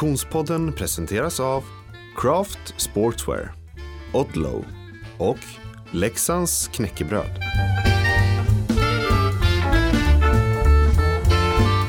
Konditionspodden presenteras av Craft Sportswear, Odlow och Leksands knäckebröd.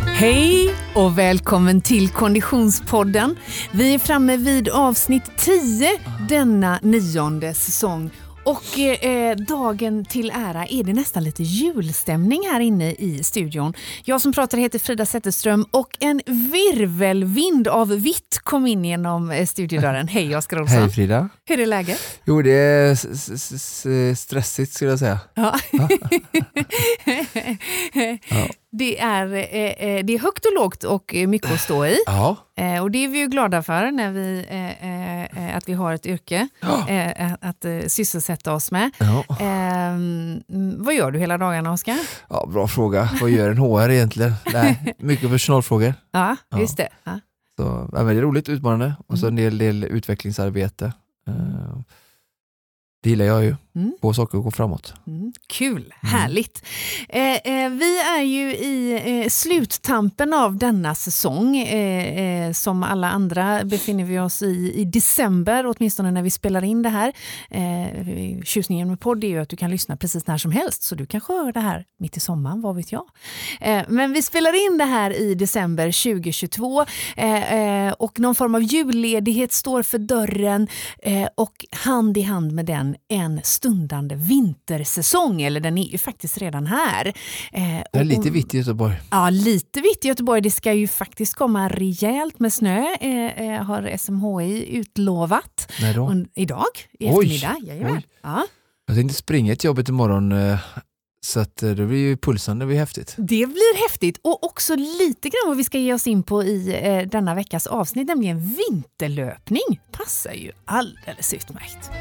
Hej och välkommen till Konditionspodden. Vi är framme vid avsnitt 10 denna nionde säsong och eh, dagen till ära är det nästan lite julstämning här inne i studion. Jag som pratar heter Frida Zetterström och en virvelvind av vitt kom in genom eh, studiodörren. Hej Oskar Olsson. Hej Frida. Hur är läget? Jo, det är stressigt skulle jag säga. Ja. ja. Det är, eh, eh, det är högt och lågt och mycket att stå i. Ja. Eh, och det är vi ju glada för, när vi, eh, eh, att vi har ett yrke ja. Eh, att sysselsätta oss med. Ja. Vad gör du hela dagarna, Oskar? Ja, bra fråga. Vad gör en HR egentligen? Nej, mycket personalfrågor. Ja, just det. Så, ja, det är roligt, utmanande och så en del, del utvecklingsarbete. Det gillar jag ju. Mm. Få saker att gå framåt. Mm. Kul, mm. härligt. Eh, eh, vi är ju i eh, sluttampen av denna säsong. Eh, eh, som alla andra befinner vi oss i i december, åtminstone när vi spelar in det här. Eh, tjusningen med podd är ju att du kan lyssna precis när som helst, så du kanske hör det här mitt i sommaren, vad vet jag. Eh, men vi spelar in det här i december 2022 eh, eh, och någon form av julledighet står för dörren eh, och hand i hand med den en stundande vintersäsong, eller den är ju faktiskt redan här. Eh, det är lite vitt i Göteborg. Ja, lite vitt i Göteborg. Det ska ju faktiskt komma rejält med snö, eh, eh har SMHI utlovat. När då? Och, idag, i eftermiddag. Oj. Ja. Jag tänkte springa till jobbet imorgon eh, så att eh, det blir ju pulsen, det blir häftigt. Det blir häftigt och också lite grann vad vi ska ge oss in på i eh, denna veckas avsnitt, nämligen vinterlöpning. Passar ju alldeles utmärkt.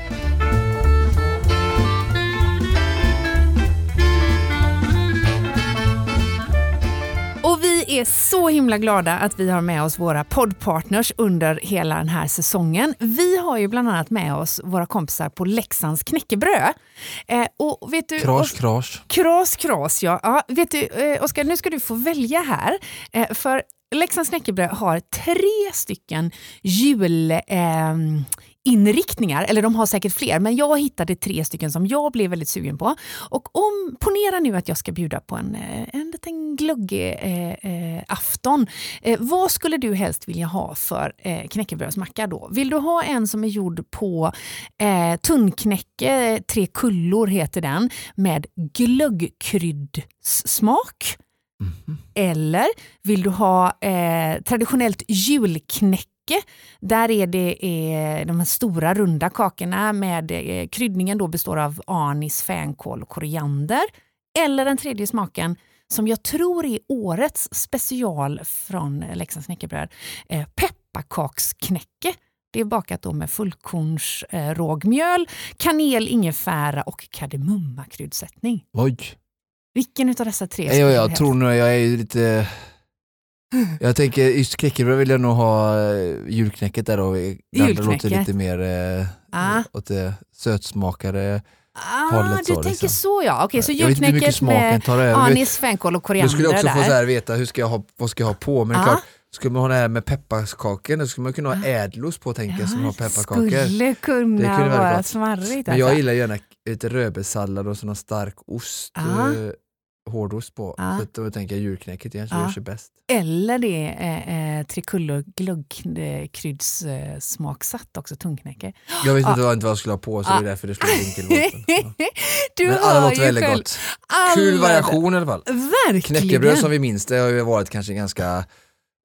Är så himla glada att vi har med oss våra poddpartners under hela den här säsongen. Vi har ju bland annat med oss våra kompisar på Leksands knäckebröd. Eh, och vet du, kras, kras. Kras, kras, ja. ja vet du, eh, Oskar, nu ska du få välja här. Eh, för Leksands knäckebröd har tre stycken jul... Eh, inriktningar, eller de har säkert fler, men jag hittade tre stycken som jag blev väldigt sugen på. Och om, ponera nu att jag ska bjuda på en, eh, en liten gluggig eh, eh, afton. Eh, vad skulle du helst vilja ha för eh, knäckebrödsmacka då? Vill du ha en som är gjord på eh, tunnknäcke, tre kullor heter den, med glöggkryddsmak? Mm. Eller vill du ha eh, traditionellt julknäcke där är det eh, de här stora runda kakorna med eh, kryddningen då består av anis, fänkål och koriander. Eller den tredje smaken som jag tror är årets special från Leksands knäckebröd, eh, pepparkaksknäcke. Det är bakat då med fullkorns eh, rågmjöl, kanel, ingefära och kardemummakryddsättning. Oj! Vilken av dessa tre? Jag, jag tror nog jag är lite jag tänker just knäckebröd vill jag nog ha eh, julknäcket där då. Det andra låter lite mer eh, ah. åt det sötsmakare Ah, hållet. Du så, tänker liksom. så ja. Okej, så julknäcket med anis, fänkål och koriander Du skulle också där. få så här, veta hur ska jag ha, vad ska jag ha på. Men ah. klart, skulle man ha det här med pepparkakor, då skulle man kunna ha ädlost på tänka ja, som har pepparkakor. skulle kunna det vara smarrigt. Alltså. Men jag alltså. gillar gärna lite rödbetssallad och sån stark ost. Ah. Eh, hårdost på. Ja. Så då tänker jag julknäcket igen, så ja. gör sig bäst. Eller det eh, eh, Trikullo glöggkryddssmaksatt också, tungknäcke. Jag inte, ja. vad jag skulle ha på så det är därför det slår vinkelbotten. Ja. Men alla låter väldigt själv. gott. Alla... Kul variation i alla fall. Verkligen. Knäckebröd som vi minns det har ju varit kanske ganska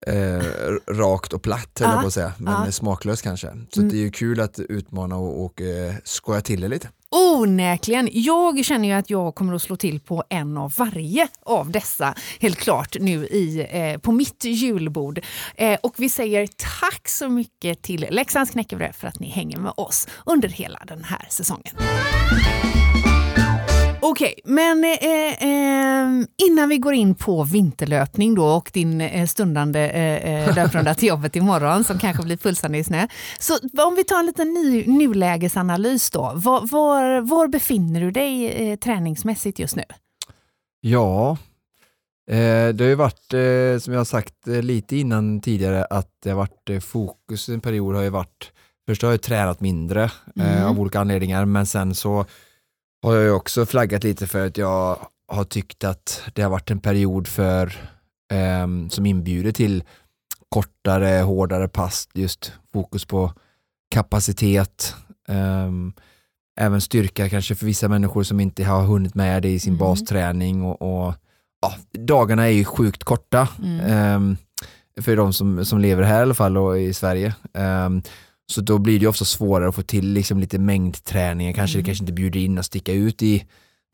eh, rakt och platt höll jag på att säga, men smaklöst kanske. Så mm. det är ju kul att utmana och, och eh, skoja till det lite. Onekligen! Jag känner ju att jag kommer att slå till på en av varje av dessa, helt klart, nu i, eh, på mitt julbord. Eh, och vi säger tack så mycket till Leksands knäckebröd för att ni hänger med oss under hela den här säsongen. Okej, okay, men eh, eh, innan vi går in på vinterlöpning då och din eh, stundande eh, eh löprunda till jobbet imorgon som kanske blir pulsande i snö. Så om vi tar en liten ny, nulägesanalys då. Var, var, var befinner du dig eh, träningsmässigt just nu? Ja, Eh, det har ju varit, eh, som jag har sagt lite innan tidigare, att det har varit fokus en period har ju varit, först har jag tränat mindre mm. av olika anledningar, men sen så har jag också flaggat lite för att jag har tyckt att det har varit en period för eh, som inbjuder till kortare, hårdare pass, just fokus på kapacitet, eh, även styrka kanske för vissa människor som inte har hunnit med det i sin mm. basträning och, och ja, dagarna är ju sjukt korta mm. um, för de som, som lever här i alla fall och i Sverige. Um, så då blir det ofta svårare att få till liksom lite mängdträningar, kanske mm. det kanske inte bjuder in att sticka ut i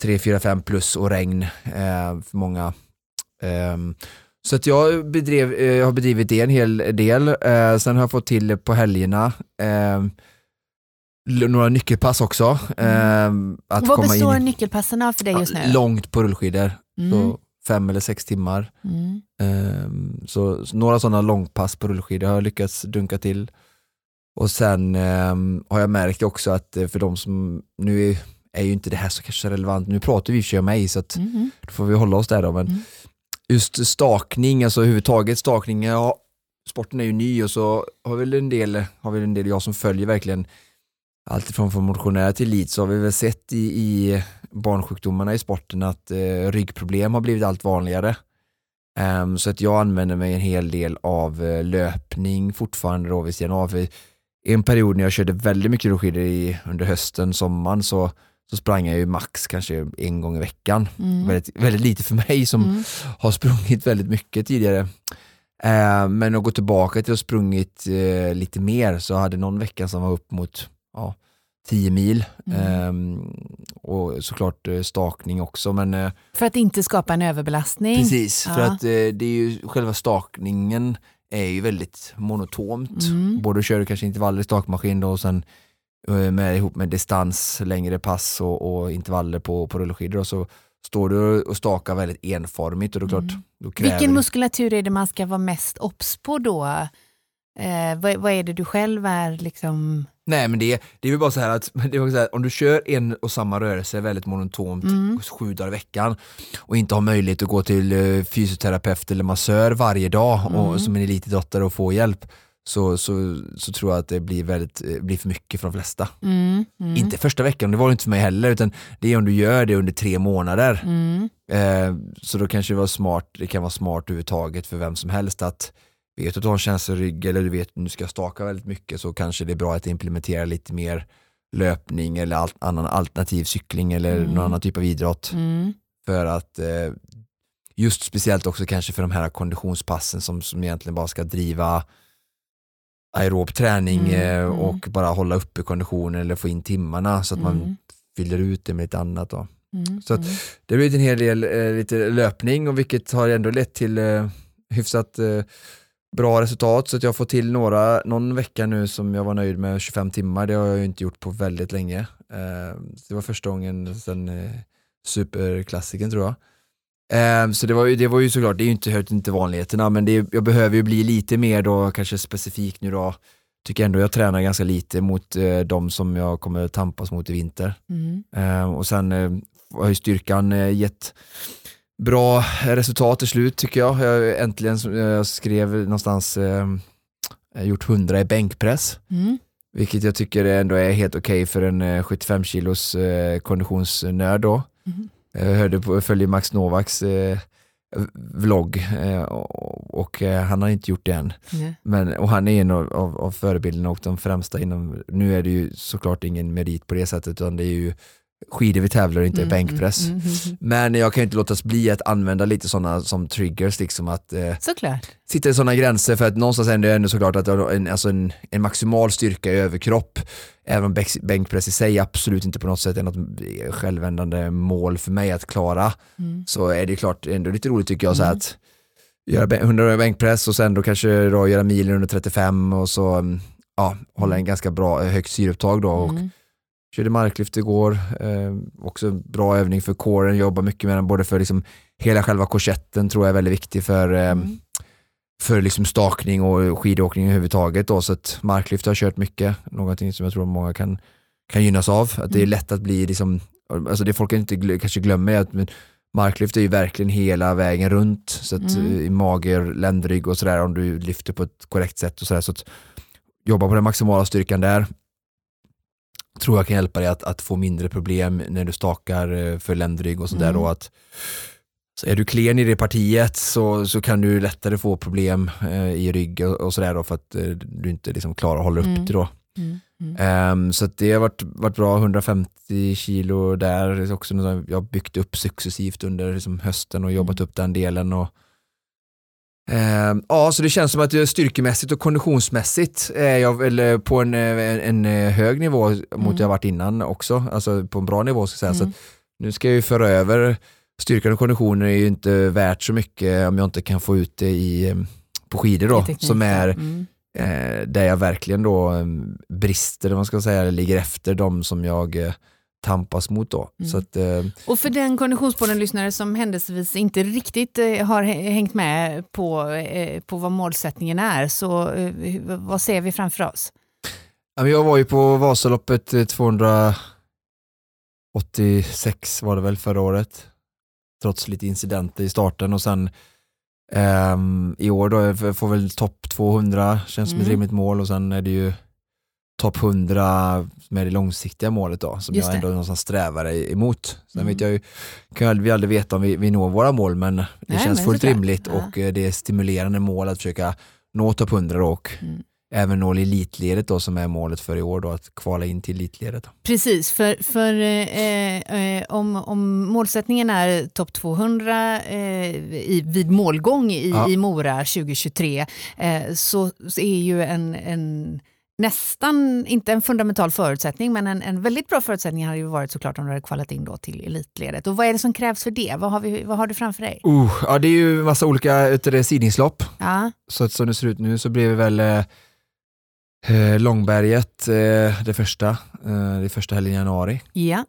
3, 4, 5 plus och regn uh, för många. Um, så att jag bedrev, uh, har bedrivit det en hel del. Uh, sen har jag fått till på helgerna några nyckelpass också. Mm. Att Vad består in... nyckelpassen av för dig just nu? Långt på rullskidor. Mm. Så fem eller sex timmar. Mm. Um, så, så, några sådana långpass på rullskidor har jag lyckats dunka till. Och sen um, har jag märkt också att eh, för de som, nu är, är ju inte det här så kanske relevant, nu pratar vi i och för sig om mig så att mm. då får vi hålla oss där då. Men mm. just stakning, alltså överhuvudtaget stakning, ja, sporten är ju ny och så har väl en del, har väl en del jag som följer verkligen alltifrån från motionär till elit så har vi väl sett i, i barnsjukdomarna i sporten att eh, ryggproblem har blivit allt vanligare. Um, så att jag använder mig en hel del av uh, löpning fortfarande då vid sidan av. I en period när jag körde väldigt mycket rullskidor under hösten, sommaren så, så sprang jag ju max kanske en gång i veckan. Mm. Väldigt, väldigt lite för mig som mm. har sprungit väldigt mycket tidigare. Uh, men att gå tillbaka till att ha sprungit uh, lite mer så hade någon vecka som var upp mot ja, 10 mil mm. um, och såklart uh, stakning också. Men, uh, för att inte skapa en överbelastning? Precis, ja. för att uh, det är ju själva stakningen är ju väldigt monotont. Mm. Både kör du kanske intervaller i stakmaskin då och sen med, ihop med distans, längre pass och, och intervaller på, på rullskidor så står du och stakar väldigt enformigt. Och då, klart, mm. då kräver... Vilken muskulatur är det man ska vara mest obs på då? Eh, vad, vad, är det du själv är liksom Nej men det, det är väl bara så här att, det är så här, om du kör en och samma rörelse väldigt monotont mm. sju dagar i veckan och inte har möjlighet att gå till uh, fysioterapeut eller massör varje dag mm. och, som en elitidrottare och få hjälp så, så, så tror jag att det blir, väldigt, eh, blir för mycket för de flesta. Mm. mm. Inte första veckan, det var det inte för mig heller, utan det är om du gör det under tre månader. Mm. Eh, så då kanske det, var smart, det kan vara smart överhuvudtaget för vem som helst att vet att du har en känslig rygg eller du vet att du ska staka väldigt mycket så kanske det är bra att implementera lite mer löpning eller all, annan alternativ cykling eller mm. någon annan typ av idrott. Mm. För att eh, just speciellt också kanske för de här konditionspassen som, som egentligen bara ska driva aerob träning mm. eh, mm. och bara hålla uppe konditionen eller få in timmarna så att man mm. fyller ut det med lite annat. Då. Mm. Så att det har blivit en hel del eh, lite löpning och vilket har ändå lett till eh, hyfsat eh, bra resultat så att jag får till några, någon vecka nu som jag var nöjd med 25 timmar. Det har jag inte gjort på väldigt länge. Eh, det var första gången sen eh, superklassiken tror jag. Eh, så det var, ju, det var ju såklart, det är ju inte, hört inte vanligheterna men det, jag behöver ju bli lite mer då kanske specifik nu då. Tycker ändå jag tränar ganska lite mot eh, de som jag kommer tampas mot i vinter. Mm. Eh, och sen eh, har ju styrkan eh, gett bra resultat till slut tycker jag. Jag äntligen, jag skrev någonstans, eh, gjort 100 i bänkpress. Mm. Vilket jag tycker ändå är helt okej okay för en 75 eh, kilos eh, konditionsnörd då. Mm. Jag hörde på, följer Max Novaks eh, vlogg eh, och, och eh, han har inte gjort det än. Mm. Men, och han är en av, av, av förebilderna och de främsta inom, nu är det ju såklart ingen merit på det sättet utan det är ju skidor vi tävlar inte mm, bänkpress. Mm, mm, mm, Men jag kan inte låta bli att använda lite sådana som triggers, liksom att eh, såklart. sitta i sådana gränser för att någonstans är det ändå såklart att en, alltså en, en maximal styrka i överkropp, även om bänkpress i sig absolut inte på något sätt är något självändande mål för mig att klara, mm. så är det klart ändå lite roligt tycker jag så mm. att göra 100 bänkpress och sen då kanske då göra milen under 35 och så mm, ja, hålla en ganska bra högt syreupptag då och Körde marklyft igår, eh, också bra övning för kåren, jobbar mycket med den både för liksom hela själva korsetten tror jag är väldigt viktig för, eh, mm. för liksom stakning och skidåkning överhuvudtaget. Då, så att marklyft har jag kört mycket, någonting som jag tror många kan, kan gynnas av. Att det är mm. lätt att bli, liksom, alltså det folk inte glö, kanske glömmer är att marklyft är ju verkligen hela vägen runt, så att Mm. eh, i mager, ländrygg och sådär om du lyfter på ett korrekt sätt och sådär. Så att jobba på den maximala styrkan där tror jag kan hjälpa dig att, att få mindre problem när du stakar eh, för ländrygg och sånt där. Mm. Då, att, så är du klen i det partiet så, så kan du lättare få problem eh, i rygg och, och sådär då för att eh, du inte liksom klarar att hålla upp Mm. det då. Mm. Mm. Ehm, så det har varit, varit bra, 150 kilo där. Också jag har byggt upp successivt under liksom hösten och jobbat Mm. upp den delen. Och, Ehm, ja, så det känns som att styrkemässigt och konditionsmässigt är jag väl eh, på en, eh, en, en eh, hög nivå mot Mm. jag varit innan också, alltså på en bra nivå ska jag säga. Så Mm. att nu ska jag ju föra över, styrkan och konditionen är ju inte värt så mycket om jag inte kan få ut det i, på skidor då, som är. Mm. eh, där jag verkligen då eh, brister, man ska säga, eller ligger efter de som jag tampas mot då. Mm. Så att, eh, Och för den Konditionspodden-lyssnare som händelsevis inte riktigt eh, har hä- hängt med på, eh, på vad målsättningen är, så eh, vad ser vi framför oss? jag var ju på Vasaloppet eh, 286 var det väl förra året, trots lite incidenter i starten och sen ehm, i år då jag får väl topp 200, känns som ett Mm. rimligt mål och sen är det ju topp 100 som är det långsiktiga målet då, som Just jag det. ändå någonstans strävar emot. Sen Mm. vet jag ju, kan vi aldrig veta om vi, vi når våra mål men det Nej, känns men fullt rimligt Ja. och eh, det är stimulerande mål att försöka nå topp 100 då och Mm. även nå elitledet då som är målet för i år då, att kvala in till elitledet. Precis, för, för eh, eh, om, om målsättningen är topp 200 eh, i, vid målgång i, Ja. i Mora 2023 eh, så, så är ju en, en nästan, inte en fundamental förutsättning, men en, en väldigt bra förutsättning hade ju varit såklart om du hade kvalat in då till elitledet. Och vad är det som krävs för det? Vad har, vi, vad har du framför dig? Uh, ja, det är ju massa olika det sidningslopp. Ja, Så att som det ser ut nu så blir det väl eh, eh, Långberget eh, det första, eh, det första helgen i januari. ja.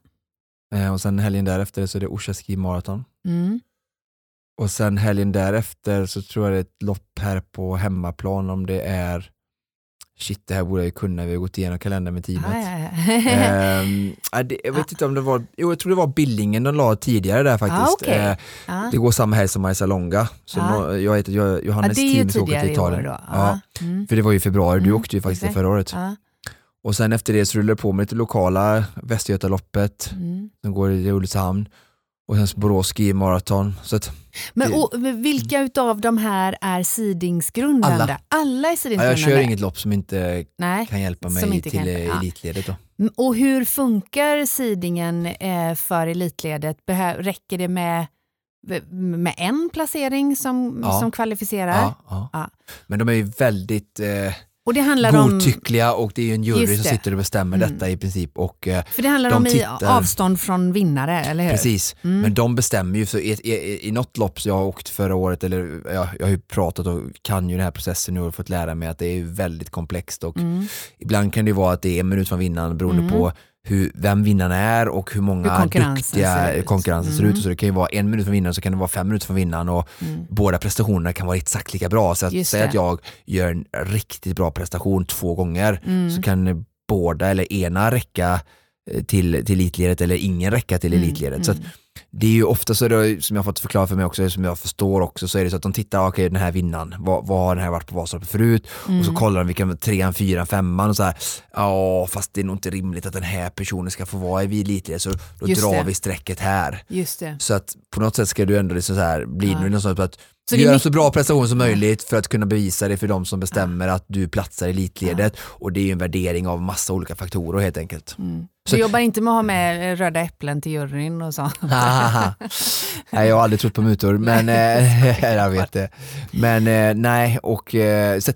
Eh, och sen helgen därefter så är det Orsa Ski Marathon. Mm. Och sen helgen därefter så tror jag det är ett lopp här på hemmaplan om det är Shit, det här borde jag ju kunna, vi har gått igenom kalendern med teamet. Ehm, ja, det, jag vet inte om det var, jo jag tror det var Billingen de la tidigare där faktiskt. Ah, okej. Eh, ja. det går samma helg som Marisa Longa. Så Ja. nå- jag heter jag, ja, Johannes ju team som åker till Italien. Ja, Ja. Mm. för det var ju i februari, du Mm, åkte ju faktiskt exakt. förra året. Och sen efter det så rullar det på med lite lokala, Västergötaloppet, Mm. som går i Ulricehamn. Och sen Borås Ski Marathon. Så att, Men och, vilka utav de här är sidingsgrundande? Alla. Alla är ja, sidingsgrundande? jag kör inget lopp som inte Nej. kan hjälpa mig till kan- elitledet. Då. Mm, Och hur funkar sidingen eh, för elitledet? Behö- räcker det med, med en placering som, Ja. som kvalificerar? Ja, ja. Ja. Men de är ju väldigt eh, Och det handlar om, godtyckliga och det är en jury som sitter och bestämmer Mm. detta i princip. Och, eh, för det handlar de om i tittar- avstånd från vinnare, eller hur? Precis, Mm. men de bestämmer ju, så i, i, i något lopp som jag har åkt förra året, eller ja, jag har ju pratat och kan ju den här processen nu och fått lära mig att det är väldigt komplext och Mm. ibland kan det ju vara att det är en minut från vinnaren beroende Mm. på hur, vem vinnaren är och hur många Hur konkurrensen duktiga ser konkurrensen ser Mm. ut. Så det kan ju vara en minut från vinnaren så kan det vara fem minuter från vinnaren och Mm. båda prestationerna kan vara exakt lika bra. Så att säga att jag gör en riktigt bra prestation två gånger Mm. så kan båda eller ena räcka eh, till, till elitledet eller ingen räcka till Mm, elitledet. Så att mm. Det är ju ofta så, då, som jag fått förklara för mig också, som jag förstår också, så är det så att de tittar, okej den här vinnaren, vad, vad har den här varit på Vasaloppet förut? Och så Mm. kollar de vilka trean, fyran, femman och så här, ja fast det är nog inte rimligt att den här personen ska få vara i elitledet så då Just drar det. vi strecket här. Just det. Så att på något sätt ska du ändå liksom så här, bli Ja. nu något sånt att Så det är göra mycket- så bra prestation som möjligt för att kunna bevisa det för de som bestämmer att du platsar i elitledet och det är ju en värdering av massa olika faktorer helt enkelt. Mm. Så- Du jobbar inte med att ha med röda äpplen till juryn och så? nej, jag har aldrig trott på mutor, men eh, jag vet det. Men eh, nej, och eh, så,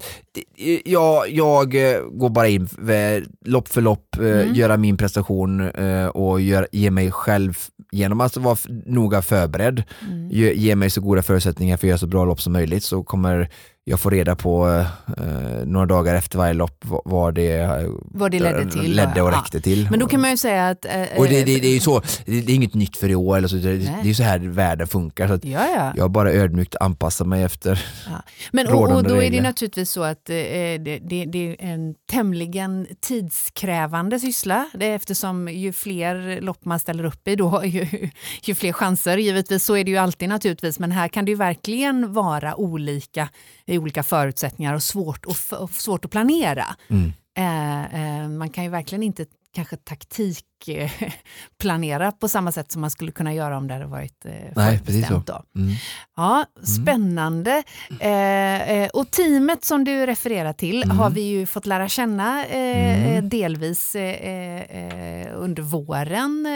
jag, jag eh, går bara in eh, lopp för lopp, eh, Mm. göra min prestation eh, och gör, ge mig själv, genom att vara noga förberedd, Mm. ge, ge mig så goda förutsättningar för att göra så bra lopp som möjligt så kommer jag får reda på eh, några dagar efter varje lopp vad, det, Vad det ledde till. ledde och ja. räckte till. Men då kan man ju säga att... eh, och det, det, det är ju så, det, det är inget nytt för i år, eller så, det, är ju så här världen funkar. Så Ja, ja. jag bara ödmjukt anpassat mig efter. Ja. Men, och, och då är det regler. naturligtvis så att eh, det, är en tämligen tidskrävande syssla det, eftersom ju fler lopp man ställer upp i, då ju, ju fler chanser. Givetvis så är det ju alltid naturligtvis, men här kan det ju verkligen vara olika i olika förutsättningar och svårt, och, och svårt att planera. Mm. Eh, eh, man kan ju verkligen inte kanske taktik eh, planera på samma sätt som man skulle kunna göra om det hade varit eh, Nej, precis så. Mm. Ja, spännande. Eh, eh, och teamet som du refererar till Mm. har vi ju fått lära känna eh, eh, delvis eh, under våren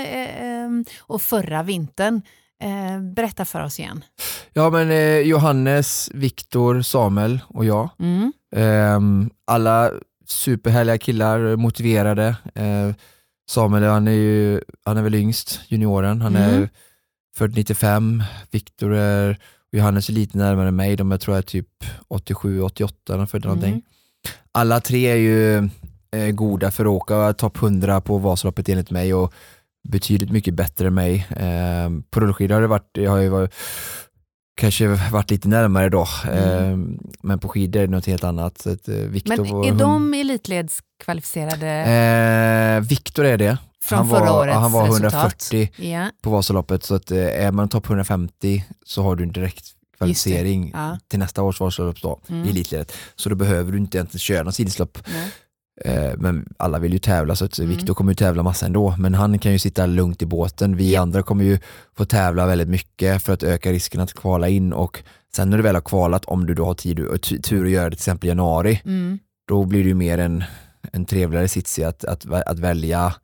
och förra vintern. Eh, berätta för oss igen. Ja men eh, Johannes, Viktor, Samuel och jag. Mm. Ehm, alla superhärliga killar, motiverade. Eh, Samuel han är, ju, han är väl yngst, junioren. Han Mm. är född 95. Viktor är, Johannes är lite närmare mig. De jag tror jag är typ 87, 88 de är någonting. Mm. Alla tre är ju eh, goda för att åka topp 100 på Vasaloppet enligt mig och betydligt mycket bättre än mig. Eh, på rullskidor har det varit, jag har ju varit, kanske varit lite närmare då, eh, men på skidor är det något helt annat. Så att, eh, Viktor Mm. Men är hund- de elitledskvalificerade Eh, Viktor är det. från han förra var, årets han var resultat? 140 Ja, på Vasaloppet så att, eh, är man topp 150 så har du en direkt kvalificering Ja. till nästa års Vasalopp då, Mm. i elitledet. Så då behöver du inte egentligen köra någon sidlopp. nej. Eh, men alla vill ju tävla så att Mm. Viktor kommer ju tävla massa ändå. Men han kan ju sitta lugnt i båten. Vi andra kommer ju få tävla väldigt mycket för att öka risken att kvala in och sen när du väl har kvalat, om du då har tid och tu- tur att göra det till exempel i januari, Mm. då blir det ju mer en, en trevligare sits i att, att, att välja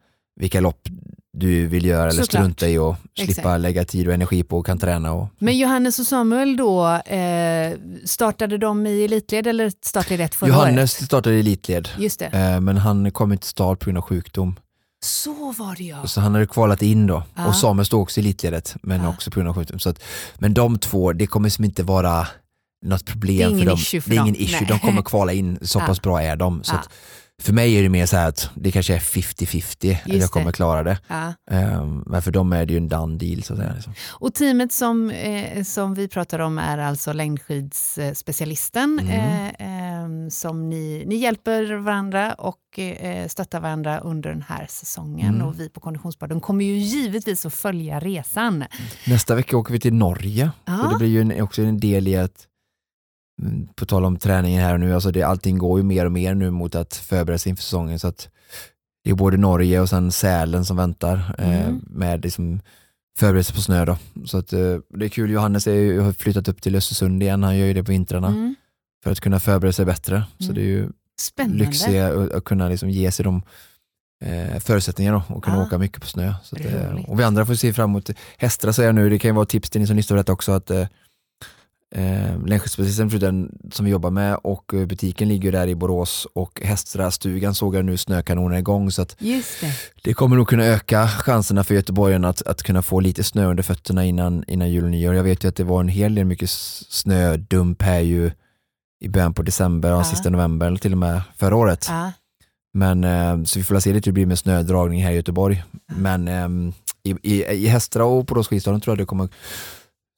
vilka lopp du vill göra eller Såklart. strunta i och slippa Exakt. lägga tid och energi på och kan träna. Och, Men Johannes och Samuel då, eh, startade de i elitled eller startled ett förra året? Johannes startade i elitled, Just det. eh, men han kom inte till start på grund av sjukdom. Så var det ja. Så han hade kvalat in då. Ja. Och Samuel stod också i elitledet, men Ja. också på grund av sjukdom. Så att, men de två, det kommer som inte vara något problem för dem. för det är ingen dem. issue, Nej. de kommer kvala in, så pass bra är de. Så att, för mig är det mer så här att det kanske är 50-50 att jag kommer det. klara det. Ja. Ehm, men för dem är det ju en done deal så att säga. Liksom. Och teamet som, eh, som vi pratar om är alltså längdskidsspecialisten Mm. eh, eh, som ni, ni hjälper varandra och eh, stöttar varandra under den här säsongen. Mm. Och vi på Konditionspodden kommer ju givetvis att följa resan. Nästa vecka åker vi till Norge. Ja. Så det blir ju en, också en del i att, på tal om träningen här och nu, alltså det, allting går ju mer och mer nu mot att förbereda sig inför säsongen. Så att det är både Norge och sen Sälen som väntar eh, Mm. med liksom förberedelse på snö. Då. Så att, eh, det är kul, Johannes är ju, har flyttat upp till Östersund igen, han gör ju det på vintrarna Mm. för att kunna förbereda sig bättre. Så Mm. det är ju Spännande. lyxigt att, kunna liksom ge sig de eh, förutsättningarna då, och kunna Ah. åka mycket på snö. Så att, eh, och vi andra får se fram emot Hästra säger jag nu, det kan ju vara tips till ni som lyssnar på detta också att eh, Länsskyddsspecialisten för den som vi jobbar med och eh, butiken ligger där i Borås och Hästra-stugan såg jag nu snökanoner igång så att det. det kommer nog kunna öka chanserna för göteborgarna att, att kunna få lite snö under fötterna innan, innan jul och nyår. Jag vet ju att det var en hel del mycket snödump här ju i början på december Ja. sista november eller till och med förra året. Ja. Men, eh, så vi får se lite hur det blir med snödragning här i Göteborg. Men ehm, i, i, i Hästra och på Roskildsstaden tror jag det kommer,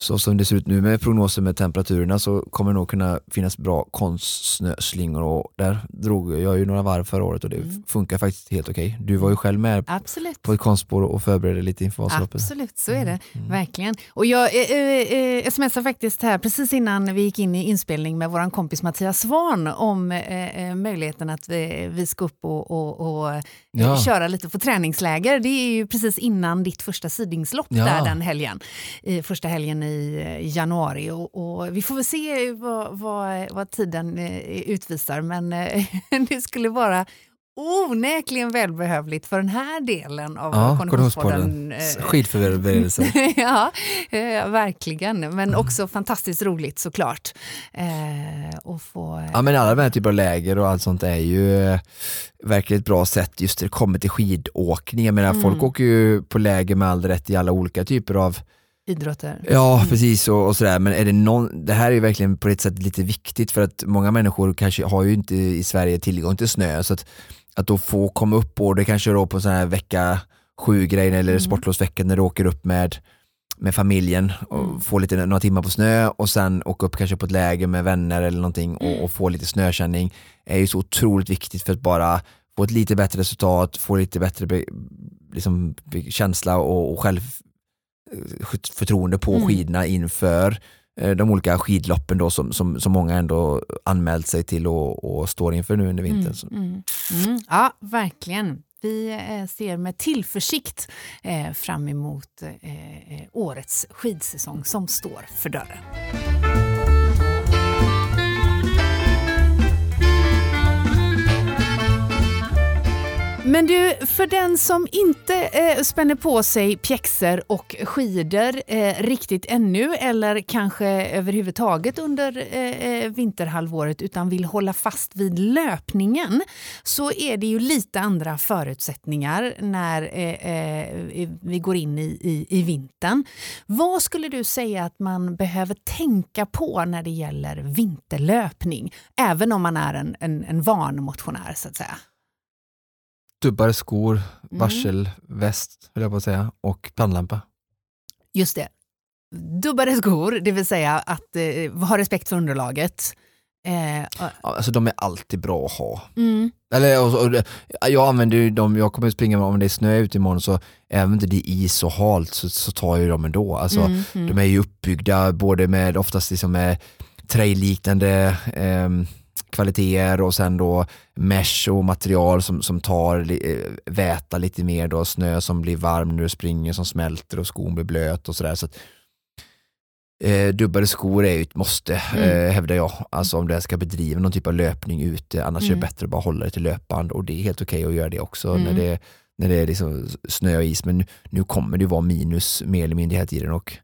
så som det ser ut nu med prognoser med temperaturerna så kommer det nog kunna finnas bra konstsnöslingor och där drog jag ju några varv förra året och det Mm. funkar faktiskt helt okej. Du var ju själv med Absolut. på ett konstspår och förberedde lite inför Vasaloppet. Absolut, så är det. Mm. Verkligen. Och jag eh, eh, eh, smsade faktiskt här precis innan vi gick in i inspelning med vår kompis Mattias Svan om eh, eh, möjligheten att vi, vi ska upp och, och, och eh, Ja. köra lite på träningsläger. Det är ju precis innan ditt första sidningslopp Ja. där den helgen. I första helgen i eh, januari. Och, och vi får väl se vad, vad, vad tiden eh, utvisar men eh, det skulle vara onekligen välbehövligt för den här delen av Ja, Konditionspodden. Eh, Skidförberedelse. ja, eh, verkligen. Men också fantastiskt roligt såklart. Eh, och få, Ja men alla de här typer av läger och allt sånt är ju eh, verkligen ett bra sätt just när det kommer till skidåkning. Jag menar Mm. folk åker ju på läger med all rätt i alla olika typer av idrotter. Ja, Mm. precis och, och sådär. Men är det någon, det här är ju verkligen på ett sätt lite viktigt för att många människor kanske har ju inte i Sverige tillgång till snö. Så att, att då få komma upp och det kanske då på sån här vecka sju grejer eller Mm. sportlovsveckan när du åker upp med med familjen och Mm. få lite, några timmar på snö och sen åka upp kanske på ett läger med vänner eller någonting och, Mm. och få lite snökänning är ju så otroligt viktigt för att bara få ett lite bättre resultat, få lite bättre be, liksom, känsla och, och självförtroende på Mm. skidorna inför eh, Eh, de olika skidloppen då som, som, som många ändå anmält sig till och, och står inför nu under vintern. Mm, mm, mm. Ja, verkligen. Vi eh, ser med tillförsikt eh, fram emot årets skidsäsong som står för dörren. Men du, för den som inte eh, spänner på sig pjäxor och skidor eh, riktigt ännu eller kanske överhuvudtaget under eh, eh vinterhalvåret utan vill hålla fast vid löpningen så är det ju lite andra förutsättningar när eh, eh, vi går in i, i, i vintern. Vad skulle du säga att man behöver tänka på när det gäller vinterlöpning? Även om man är en, en, en van motionär så att säga. Dubbar, skor, Mm. varselväst höll jag på att säga och pannlampa. Just det. Dubbade skor, det vill säga att eh, ha respekt för underlaget. Eh, Ja, alltså de är alltid bra att ha. mm, Eller, och, och, jag använder ju dem, jag kommer springa om det är snö ute imorgon så även om det är is och halt så, så tar jag ju dem ändå. Alltså, mm, mm. De är ju uppbyggda både med oftast liksom med trailliknande eh, kvaliteter och sen då mesh och material som, som tar eh, väta lite mer då, snö som blir varm när du springer som smälter och skon blir blöt och sådär. Så att, eh, dubbade skor är ju ett måste Mm. eh, hävdar jag, alltså om det ska bedriva någon typ av löpning ute, annars är Mm. det bättre att bara hålla det till löpband och det är helt okej att göra det också Mm. när det, när det är liksom snö och is men nu, nu kommer det vara minus mer eller mindre hela tiden och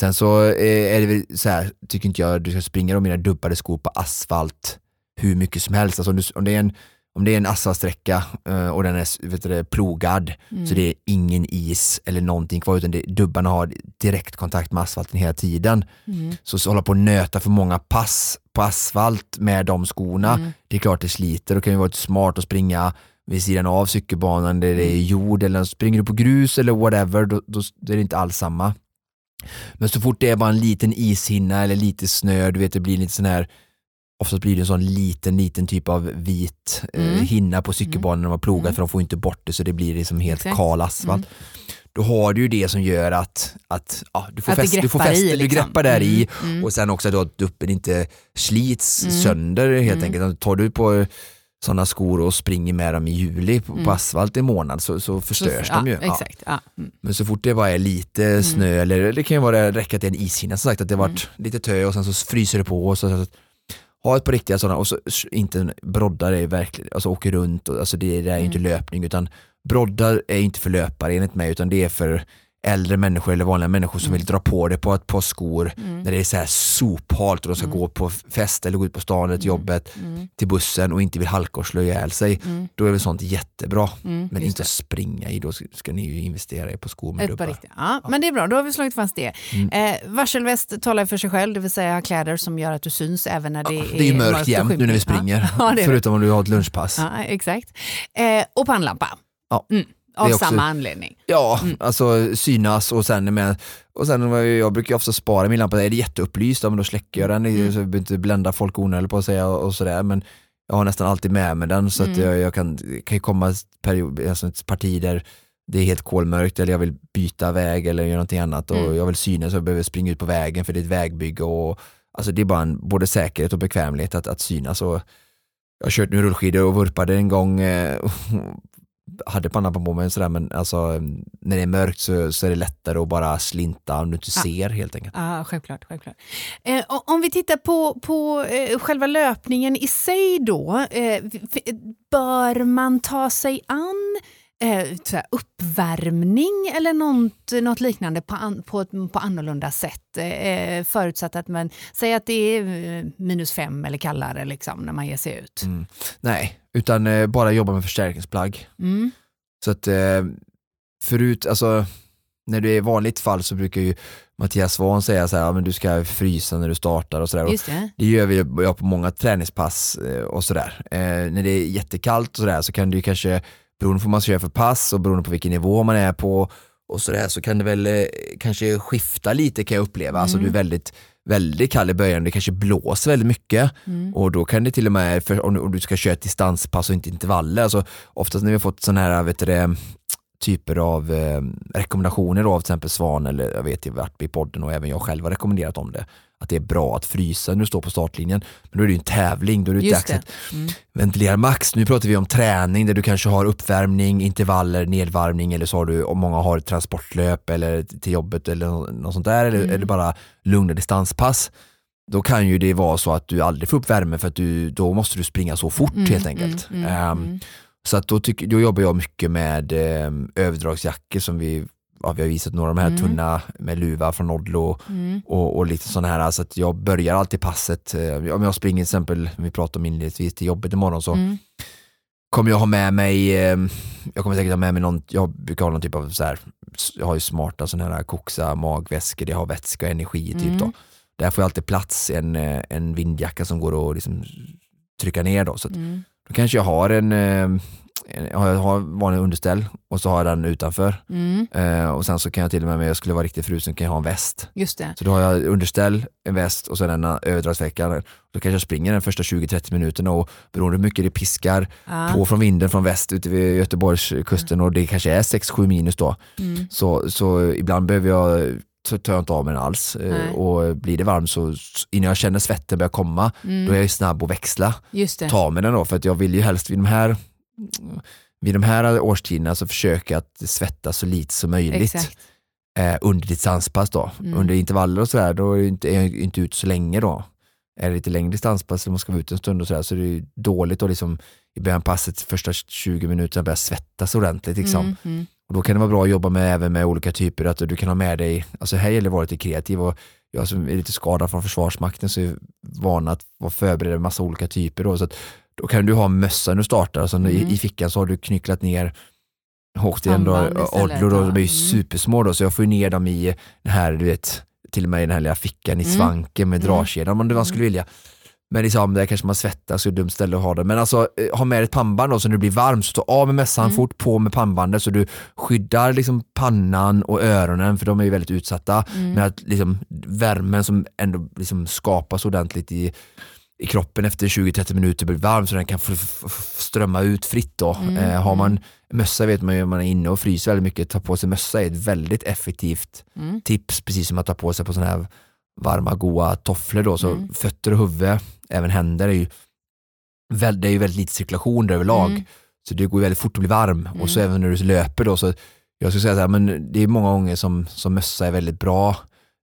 Sen så eh, är det väl så här, tycker inte jag du ska springa med dina dubbade skor på asfalt hur mycket som helst. Alltså om, du, om, det är en, om det är en asfaltsträcka eh, och den är vet du, plogad Mm. så det är ingen is eller någonting kvar utan det, dubbarna har direktkontakt med asfalten hela tiden. Mm. Så, så hålla på och nöta för många pass på asfalt med de skorna, Mm. det är klart det sliter. Då kan det vara smart att springa vid sidan av cykelbanan där det är jord eller springer du på grus eller whatever, då, då, då är det inte alls samma. Men så fort det är bara en liten ishinna eller lite snö, du vet det blir lite sån här Oftast blir det en sån liten, liten typ av vit eh, Mm. hinna på cykelbanan när de har plogat Mm. för de får inte bort det så det blir liksom helt Exakt. kal asfalt. Då har du ju det som gör att, att ja, du får Att fäste, du får greppar i, fäste, du liksom. greppar där i Mm, mm. och sen också då att duppen inte slits Mm. sönder helt Mm. enkelt. Tar du på sådana skor och springer med dem i juli på, Mm. på asfalt i månad så, så förstörs Så- de ju. ja, Ja. Exakt. Ja. Mm. Men så fort det bara är lite snö eller det kan ju vara räcka är en ishinna som sagt att det varit Mm. lite tö och sen så fryser det på och så, så, ha ett par riktiga sådana och så inte broddar är verkligen, alltså åker runt och alltså det, det är ju inte Mm. löpning utan broddar är inte för löpare enligt mig utan det är för äldre människor eller vanliga människor som Mm. vill dra på det på ett par skor Mm. när det är så här sophalt och de ska Mm. gå på fest eller gå ut på stan eller till jobbet Mm. till bussen och inte vill halka och slå ihjäl sig. Mm. Då är väl sånt jättebra. Mm. Men inte det. att springa i, då ska ni ju investera i på skor med dubbar. riktiga. Ja, Men det är bra, då har vi slagit fast det. Mm. Eh, varselväst talar för sig själv, det vill säga kläder som gör att du syns även när det, Ja, det är mörkt och jämt nu när vi springer. Ja, ja, är. Förutom om du har ett lunchpass. Ja, exakt. Eh, och pannlampa. Ja. Mm. Av också- samma anledning. Ja, Mm. alltså synas och sen med och sen jag brukar ju ofta spara min lampa, är det jätteupplyst, ja, men då släcker jag den Mm. så jag behöver inte blända folk onödigt på att säga och, och sådär men jag har nästan alltid med mig den så att Mm. jag, jag kan, kan komma period, alltså ett parti där det är helt kolmörkt eller jag vill byta väg eller göra någonting annat och Mm. jag vill synas jag behöver springa ut på vägen för det är ett vägbygge och alltså det är bara en, både säkerhet och bekvämlighet att, att synas och jag har kört nu rullskidor och vurpade en gång eh, hade pannan på mig sådär men alltså när det är mörkt så, så är det lättare att bara slinta om du inte Ja. ser helt enkelt. Ja, självklart. självklart. Eh, om vi tittar på, på eh, själva löpningen i sig då, eh, bör man ta sig an eh, uppvärmning eller något, något liknande på, an, på, på annorlunda sätt? Eh, förutsatt att man säger att det är eh, minus fem eller kallare liksom, när man ger sig ut. Mm. Nej, utan eh, bara jobba med förstärkningsplagg. Mm. Så att eh, förut, alltså när du är i vanligt fall så brukar ju Mattias Svahn säga så här, ja, men du ska frysa när du startar och sådär. Just det. Det gör vi jag på många träningspass eh, och sådär. Eh, när det är jättekallt och sådär så kan du kanske, beroende på vad man göra för pass och beroende på vilken nivå man är på och sådär så kan det väl eh, kanske skifta lite kan jag uppleva. Alltså du är väldigt väldigt kall i början, det kanske blåser väldigt mycket. Och då kan det till och med, för, om, du, om du ska köra ett distanspass och inte intervaller, alltså oftast när vi har fått sådana här vet du, det, typer av eh, rekommendationer av till exempel Svan eller jag vet, varit i podden och även jag själv har rekommenderat om det. Att det är bra att frysa när du står på startlinjen. Men då är det ju en tävling, då är det Just dags att ventilera max. Nu pratar vi om träning där du kanske har uppvärmning, intervaller, nedvarvning eller så har du, om många har ett transportlöp eller till jobbet eller nå- något sånt där eller, eller bara lugna distanspass. Då kan ju det vara så att du aldrig får upp värme för att du, då måste du springa så fort helt enkelt. Ehm, så att då, tycker, då jobbar jag mycket med eh, överdragsjackor som vi, ja, vi har visat några av de här tunna med luva från Odlo och, och lite sådana här. Så att jag börjar alltid passet, eh, om jag springer till exempel, vi pratade om inledningsvis till jobbet imorgon så kommer jag ha med mig, eh, jag kommer säkert ha med mig någon, jag brukar ha någon typ av så här, jag har ju smarta sådana här koxa magväskor, det har vätska och energi typ då. Där får jag alltid plats en, eh, en vindjacka som går att liksom trycka ner då. Så att, då kanske jag har en, eh, en jag har- vanlig underställ och så har jag den utanför. Eh, och sen så kan jag till och med, om jag skulle vara riktigt frusen, kan jag ha en väst. Just det. Så då har jag underställ, en väst och sen en överdragsvecka. Då kanske jag springer den första 20-30 minuterna och beroende hur mycket det piskar Ja. på från vinden från väst ute vid Göteborgskusten och det kanske är 6-7 minus då. Mm. Så, så ibland behöver jag så tar jag inte av mig den alls Eh, Nej. och blir det varmt så innan jag känner svetten börja komma Mm. då är jag snabb att växla, Just det. ta mig den då för att jag vill ju helst vid de här vid de här årstiderna så försöker jag att svettas så lite som möjligt Exakt. eh, under distanspass då. Mm. Under intervaller och sådär, då är jag inte, är jag inte ute så länge då. Är det lite längre distanspass och man ska vara ute en stund och sådär så är det ju dåligt att liksom i början av passet, första 20 minuterna börja svettas ordentligt liksom. Mm, mm. Och då kan det vara bra att jobba med även med olika typer, att du kan ha med dig, alltså här gäller det att vara lite kreativ och jag som är lite skadad från Försvarsmakten så är van att vara förberedd med massa olika typer då, så att då kan du ha mössa när du startar, alltså Mm. i, i fickan så har du knycklat ner Håksten då, Odlo då, de är ju Mm. supersmå då, så jag får ner dem i den här, du vet, till och med i den här lilla fickan i Mm. svanken med Mm. dragkedjan om man skulle vilja. Men liksom, där kanske man svettas och är ett dumt ställe att ha det. Men alltså eh, ha med ett pannband då så när det blir varmt så ta av med mössan Mm. fort, på med pannbandet så du skyddar liksom pannan och öronen för de är ju väldigt utsatta. Mm. Men att liksom värmen som ändå liksom skapas ordentligt i, i kroppen efter 20-30 minuter blir varm så den kan strömma ut fritt då. Mm, Eh, har man mössa vet man ju om man är inne och fryser väldigt mycket, ta på sig mössa är ett väldigt effektivt Mm. tips precis som att ta på sig på sådana här varma goa tofflor då, så Mm. fötter och huvud, även händer är ju väl, det är ju väldigt lite cirkulation där överlag. Mm. Så det går ju väldigt fort att bli varm och så Mm. även när du löper då så jag skulle säga så här, men det är många gånger som, som mössa är väldigt bra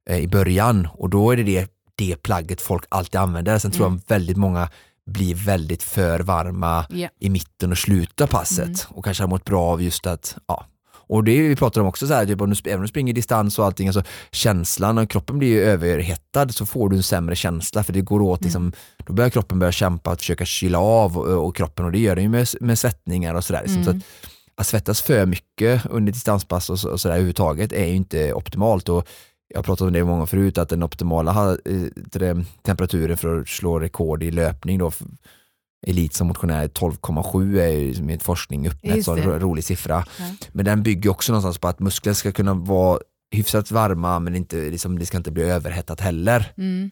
eh, i början och då är det det, det plagget folk alltid använder. Sen tror Mm. jag väldigt många blir väldigt för varma Ja. i mitten och slutet av passet Mm. och kanske har mått bra av just att, ja. Och det vi pratar om också så här, typ om du, även om du springer distans och allting, alltså känslan och kroppen blir ju överhettad så får du en sämre känsla för det går åt liksom, då börjar kroppen börja kämpa att försöka kyla av och, och kroppen och det gör den ju med, med svettningar och sådär. Liksom, så att, att svettas för mycket under distanspass och, så, och sådär överhuvudtaget är ju inte optimalt och jag har pratat om det många förut att den optimala eh, temperaturen för att slå rekord i löpning då elit som motionär 12,7 är ju med forskning uppmätt så en rolig siffra. Ja. Men den bygger också någonstans på att muskler ska kunna vara hyfsat varma men inte, liksom, det ska inte bli överhettat heller. Mm.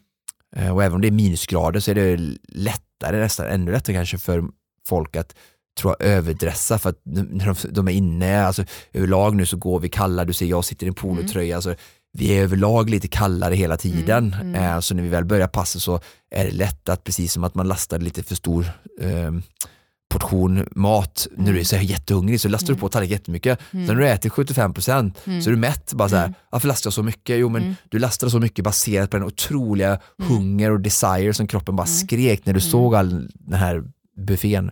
Eh, Och även om det är minusgrader så är det lättare, nästan ännu lättare kanske för folk att tror jag, överdressa för att när de, de är inne, alltså överlag nu så går vi kalla, du ser jag sitter i en polotröja, alltså, vi är överlag lite kallare hela tiden. Mm, Eh, så när vi väl börjar passet så är det lätt att precis som att man lastar lite för stor eh, portion mat. När du är så här jättehungrig så lastar du på tallriken jättemycket. Sen när du äter 75% så är du mätt. Bara så här, Varför lastar jag så mycket? Jo men du lastar så mycket baserat på den otroliga hunger och desire som kroppen bara skrek när du såg all den här buffén.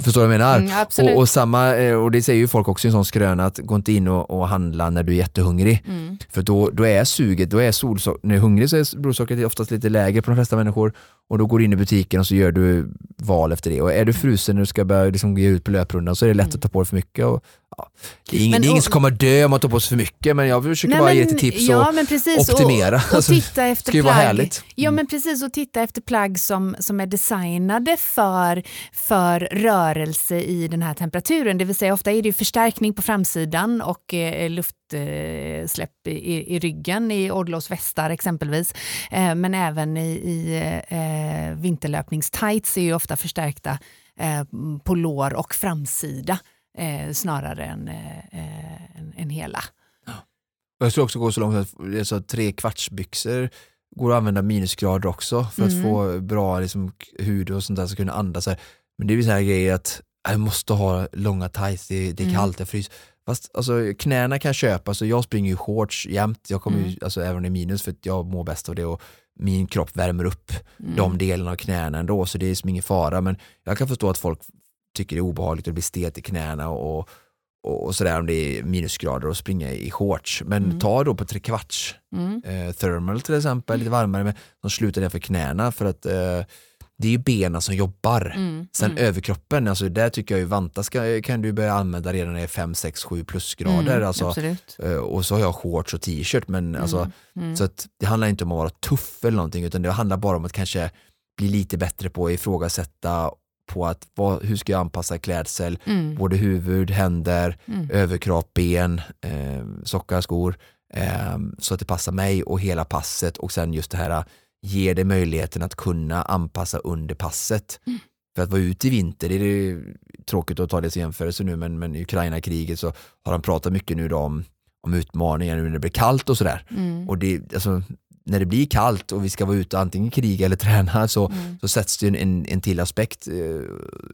Förstår du vad jag menar? Mm, och, och, samma, eh, och det säger ju folk också i en sån skröna att gå inte in och, och handla när du är jättehungrig. Mm. För då, då är suget, då är solsocker, när du är hungrig så är blodsockret oftast lite lägre på de flesta människor och då går du in i butiken och så gör du val efter det. Och är du frusen när du ska börja liksom ge ut på löprundan så är det lätt att ta på dig för mycket och ja, det är ingen, Men och- som kommer dö om man tar på sig för mycket men jag försöker Nej, bara men- ge lite tips ja, och precis, optimera. Och, och Alltså, titta efter ska ju vara plagg. härligt. Mm. Ja, men precis. Och titta efter plagg som, som är designade för, för rörelse i den här temperaturen. Det vill säga ofta är det förstärkning på framsidan och eh, luftsläpp i, i ryggen i Odlos västar exempelvis. Eh, men även i, i eh, vinterlöpningstights är ju ofta förstärkta eh, på lår och framsida eh, snarare än, eh, eh, än, än hela. Och jag skulle också gå så långt att alltså, tre kvartsbyxor går att använda minusgrader också för att Mm. få bra liksom, hud och sånt där så kunna andas. Här. Men det är ju så här grejer att jag måste ha långa tights, det, det är Mm. kallt, jag fryser. Fast alltså, knäna kan jag köpa, så jag springer ju shorts jämt, jag kommer ju, Mm. alltså, även i minus för att jag mår bäst av det och min kropp värmer upp Mm. de delarna av knäna ändå så det är som ingen fara men jag kan förstå att folk tycker det är obehagligt att bli stet i knäna och, och, och sådär om det är minusgrader och springa i shorts. Men Mm. ta då på tre kvarts Mm. eh, thermal till exempel, lite varmare men de slutar för knäna för att eh, det är ju benen som jobbar. Mm. Sen mm. överkroppen, alltså där tycker jag ju vanta ska, kan du börja använda redan när det är 5, 6, 7 plusgrader. Mm, alltså, Absolut. eh, och så har jag shorts och t-shirt men alltså, Mm, mm. så att det handlar inte om att vara tuff eller någonting utan det handlar bara om att kanske bli lite bättre på att ifrågasätta på att vad, hur ska jag anpassa klädsel, Mm, både huvud, händer, mm, överkropp, ben, eh, sockar, skor eh, så att det passar mig och hela passet och sen just det här ger det möjligheten att kunna anpassa under passet. Mm. För att vara ute i vinter, det är det tråkigt att ta det som jämförelse nu men, men Ukraina-kriget så har han pratat mycket nu om, om utmaningar nu när det blir kallt och sådär. mm, Och det, alltså, när det blir kallt och vi ska vara ute antingen kriga eller träna så, mm. så sätts det en, en, till aspekt eh,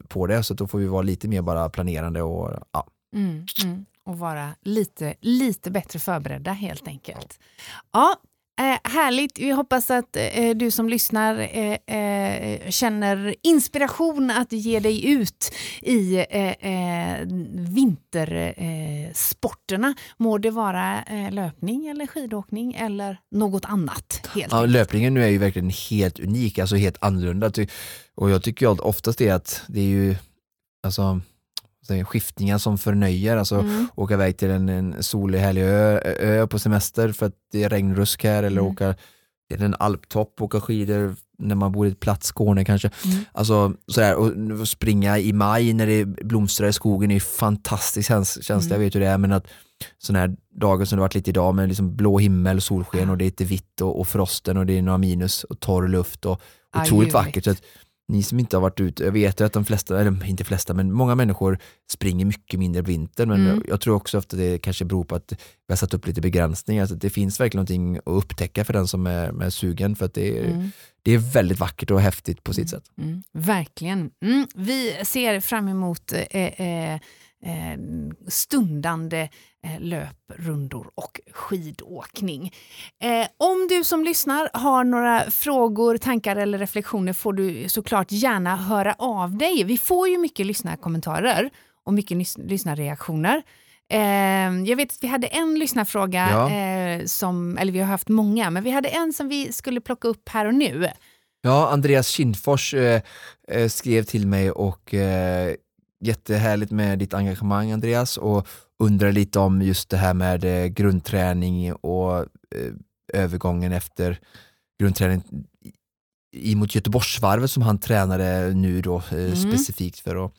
på det så då får vi vara lite mer bara planerande och ja. Mm, mm. Och vara lite, lite bättre förberedda helt enkelt. Ja, eh, härligt. Vi hoppas att eh, du som lyssnar eh, eh, känner inspiration att ge dig ut i eh, vintersporterna. Sporterna. Må det vara löpning eller skidåkning eller något annat. Helt Ja, löpningen nu är ju verkligen helt unik, alltså helt annorlunda. Och jag tycker ju oftast det att det är ju alltså, skiftningar som förnöjer, alltså Mm. åka iväg till en, en solig härlig ö, ö på semester för att det är regnrusk här eller Mm. åka till en alptopp, åka skidor när man bor i ett platt Skåne kanske. Mm. Alltså sådär, och springa i maj när det blomstrar i skogen är ju fantastiskt käns- känsla, jag Mm. vet hur det är men att sådana här dagar som det varit lite idag med liksom blå himmel, solsken och det är lite vitt och, och frosten och det är några minus och torr luft och otroligt ljuvligt. vackert. Så att ni som inte har varit ute, jag vet ju att de flesta, eller inte flesta, men många människor springer mycket mindre på vintern men Mm. jag tror också att det kanske beror på att vi har satt upp lite begränsningar. Så att det finns verkligen någonting att upptäcka för den som är, är sugen för att det är, Mm. det är väldigt vackert och häftigt på sitt sätt. Mm, verkligen. Mm, vi ser fram emot eh, eh, stundande eh, löprundor och skidåkning. Eh, om du som lyssnar har några frågor, tankar eller reflektioner får du såklart gärna höra av dig. Vi får ju mycket lyssnarkommentarer och mycket lys- lyssnarreaktioner. Eh, jag vet att vi hade en lyssnarfråga, Ja. eh, som, eller vi har haft många, men vi hade en som vi skulle plocka upp här och nu. Ja, Andreas Kindfors eh, eh, skrev till mig och eh, jättehärligt med ditt engagemang Andreas och undrar lite om just det här med eh, grundträning och eh, övergången efter grundträning i- mot Göteborgsvarvet som han tränade nu då eh, Mm. specifikt för. Och,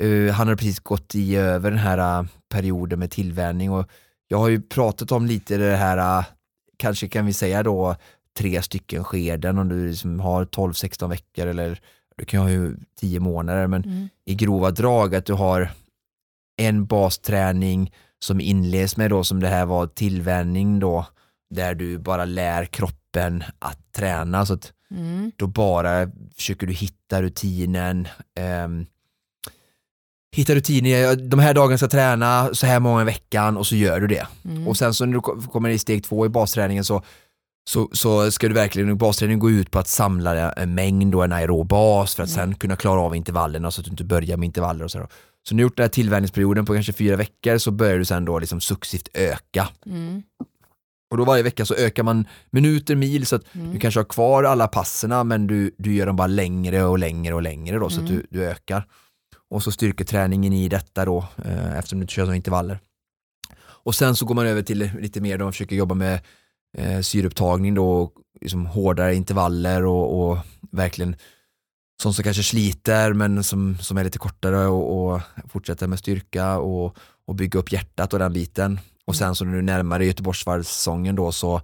eh, han har precis gått i över den här eh, perioden med tillvänjning och jag har ju pratat om lite det här, kanske kan vi säga då tre stycken skeden om du liksom har 12-16 veckor eller du kan ha ju 10 månader men Mm. i grova drag att du har en basträning som inleds med då som det här var tillvänjning då där du bara lär kroppen att träna så att Mm. då bara försöker du hitta rutinen ehm, hitta rutiner, de här dagarna ska jag träna så här många i veckan och så gör du det. Mm. Och sen så när du ko- kommer i steg två i basträningen så, så, så ska du verkligen, basträningen gå ut på att samla en mängd och en aerob bas för att sen kunna klara av intervallerna så att du inte börjar med intervaller och så. då. Så du gjort den här tillvänjningsperioden på kanske fyra veckor så börjar du sen då liksom successivt öka. Mm. Och då varje vecka så ökar man minuter, mil så att Mm. du kanske har kvar alla passerna men du, du gör dem bara längre och längre och längre då så att Mm. du, du ökar. och så styrketräningen i detta då eh, eftersom du inte kör några intervaller. Och sen så går man över till lite mer då man försöker jobba med eh, syreupptagning då, liksom hårdare intervaller och, och verkligen sånt som kanske sliter men som, som är lite kortare och, och fortsätter med styrka och, och bygga upp hjärtat och den biten. Och sen så när du närmar dig Göteborgsvarvssäsongen då så,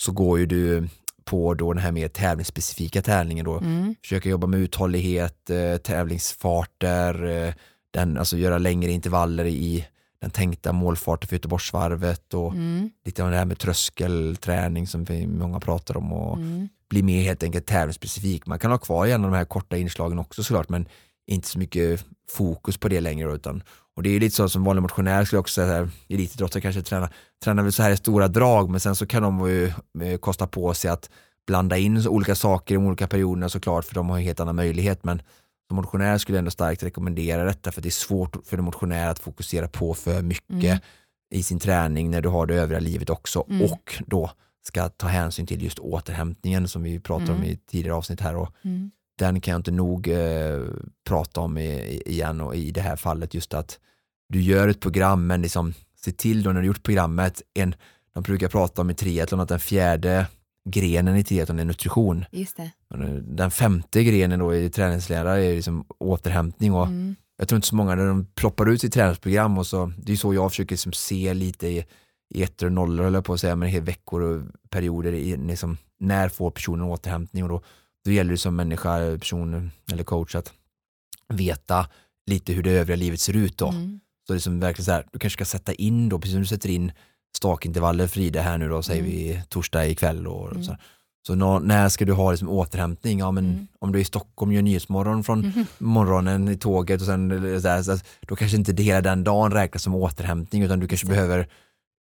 så går ju du på då den här mer tävlingsspecifika tävlingen då. Mm. Försöka jobba med uthållighet, eh, tävlingsfarter, eh, den, alltså göra längre intervaller i den tänkta målfarten för Göteborgsvarvet och Mm. lite av det här med tröskelträning som vi många pratar om och Mm. bli mer helt enkelt tävlingsspecifik. Man kan ha kvar gärna de här korta inslagen också såklart men inte så mycket fokus på det längre utan och det är lite så som vanlig motionär skulle jag också säga, elitidrottare kanske tränar, tränar väl så här i stora drag men sen så kan de ju eh, kosta på sig att blanda in olika saker i de olika perioderna såklart för de har en helt annan möjlighet men som motionär skulle jag ändå starkt rekommendera detta för det är svårt för en motionär att fokusera på för mycket Mm. i sin träning när du har det övriga livet också Mm. och då ska ta hänsyn till just återhämtningen som vi pratade om Mm. i tidigare avsnitt här och Mm. den kan jag inte nog eh, prata om i, i- igen och i det här fallet just att du gör ett program men liksom se till då när du gjort programmet, en, de brukar prata om i triathlon att den fjärde grenen i triathlon är nutrition. Den femte grenen då i träningslära är liksom återhämtning och Mm. jag tror inte så många när de ploppar ut sitt träningsprogram och så, det är så jag försöker liksom se lite i, i ettor och nollor höll jag på att säga, men veckor och perioder i liksom, när får personen återhämtning och då, då gäller det som människa, person eller coach att veta lite hur det övriga livet ser ut då. Mm. Så det är som verkligen så här, du kanske ska sätta in då, precis som du sätter in stakintervaller Frida här nu då, säger Mm. vi torsdag ikväll och Mm. så. Så nå- när ska du ha liksom återhämtning? Ja men Mm. om du är i Stockholm och gör Nyhetsmorgon från Mhm. morgonen i tåget och sen så här, så då kanske inte det hela den dagen räknas som återhämtning utan du kanske behöver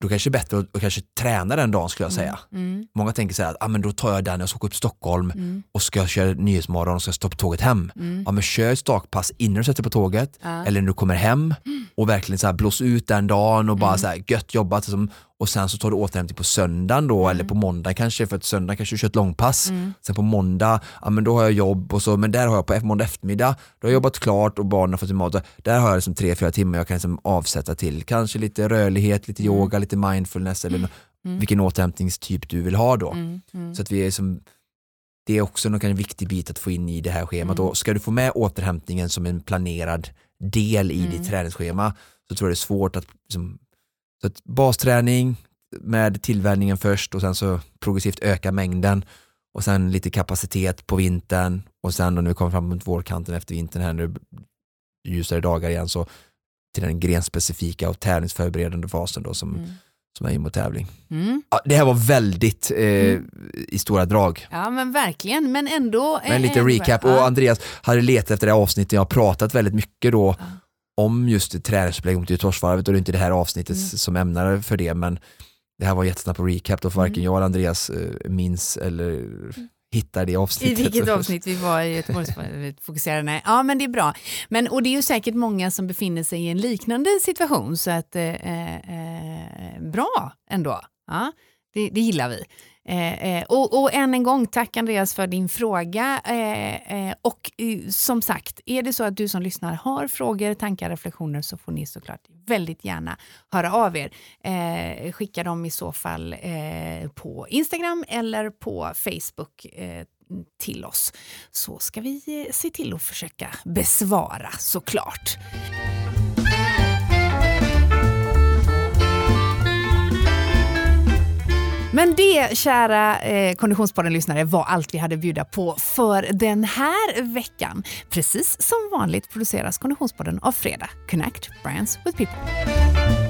då kanske det är bättre att att kanske träna den dagen skulle jag säga. Mm. Många tänker så här att ah, men då tar jag den, jag ska åka upp till Stockholm Mm. och ska köra Nyhetsmorgon och ska stå på tåget hem. Mm. Ja men kör ett stakpass innan du sätter på tåget Ja. eller när du kommer hem och verkligen så här blås ut den dagen och bara Mm. så här gött jobbat liksom, och sen så tar du återhämtning på söndagen då eller på måndag kanske för att söndag kanske du kör ett långpass Mm. sen på måndag, ja men då har jag jobb och så men där har jag på måndag eftermiddag då har jag jobbat klart och barnen har fått sin mat där har jag liksom tre, fyra timmar jag kan liksom avsätta till kanske lite rörlighet, lite Mm. yoga, lite mindfulness eller nå- Mm. vilken återhämtningstyp du vill ha då Mm. Mm. så att vi är som det är också någon en viktig bit att få in i det här schemat Mm. och ska du få med återhämtningen som en planerad del i Mm. ditt träningsschema så tror jag det är svårt att liksom, så att basträning med tillvänjningen först och sen så progressivt öka mängden och sen lite kapacitet på vintern och sen då när vi kommer fram mot vårkanten efter vintern här nu ljusare dagar igen så till den grenspecifika och tävlingsförberedande fasen då som, Mm. som är in mot tävling. Mm. Ja, det här var väldigt eh, Mm. i stora drag. Ja men verkligen, men ändå. Men lite eh, recap ja. och Andreas hade letat efter det här avsnittet, jag har pratat väldigt mycket då Ja. Om just träningsupplägg mot Göteborgsvarvet och det är inte det här avsnittet Mm. som ämnar för det men det här var jättesnabbt på recap då för varken Mm. jag eller Andreas eh, minns eller hittar det I avsnittet. vilket avsnitt vi var i Göteborgsvarvet fokuserade? Nej. Ja, men det är bra. Men, och det är ju säkert många som befinner sig i en liknande situation, så att eh, eh, bra ändå. Ja, det, det gillar vi. Eh, eh, och, och än en gång, tack Andreas för din fråga. Eh, eh, och eh, som sagt, är det så att du som lyssnar har frågor, tankar, reflektioner så får ni såklart väldigt gärna höra av er. Eh, skicka dem i så fall eh, på Instagram eller på Facebook eh, till oss. Så ska vi eh, se till att försöka besvara såklart. Men det, kära eh, Konditionspodden-lyssnare, var allt vi hade att bjuda på för den här veckan. Precis som vanligt produceras Konditionspodden av Fredag. Connect Brands with People.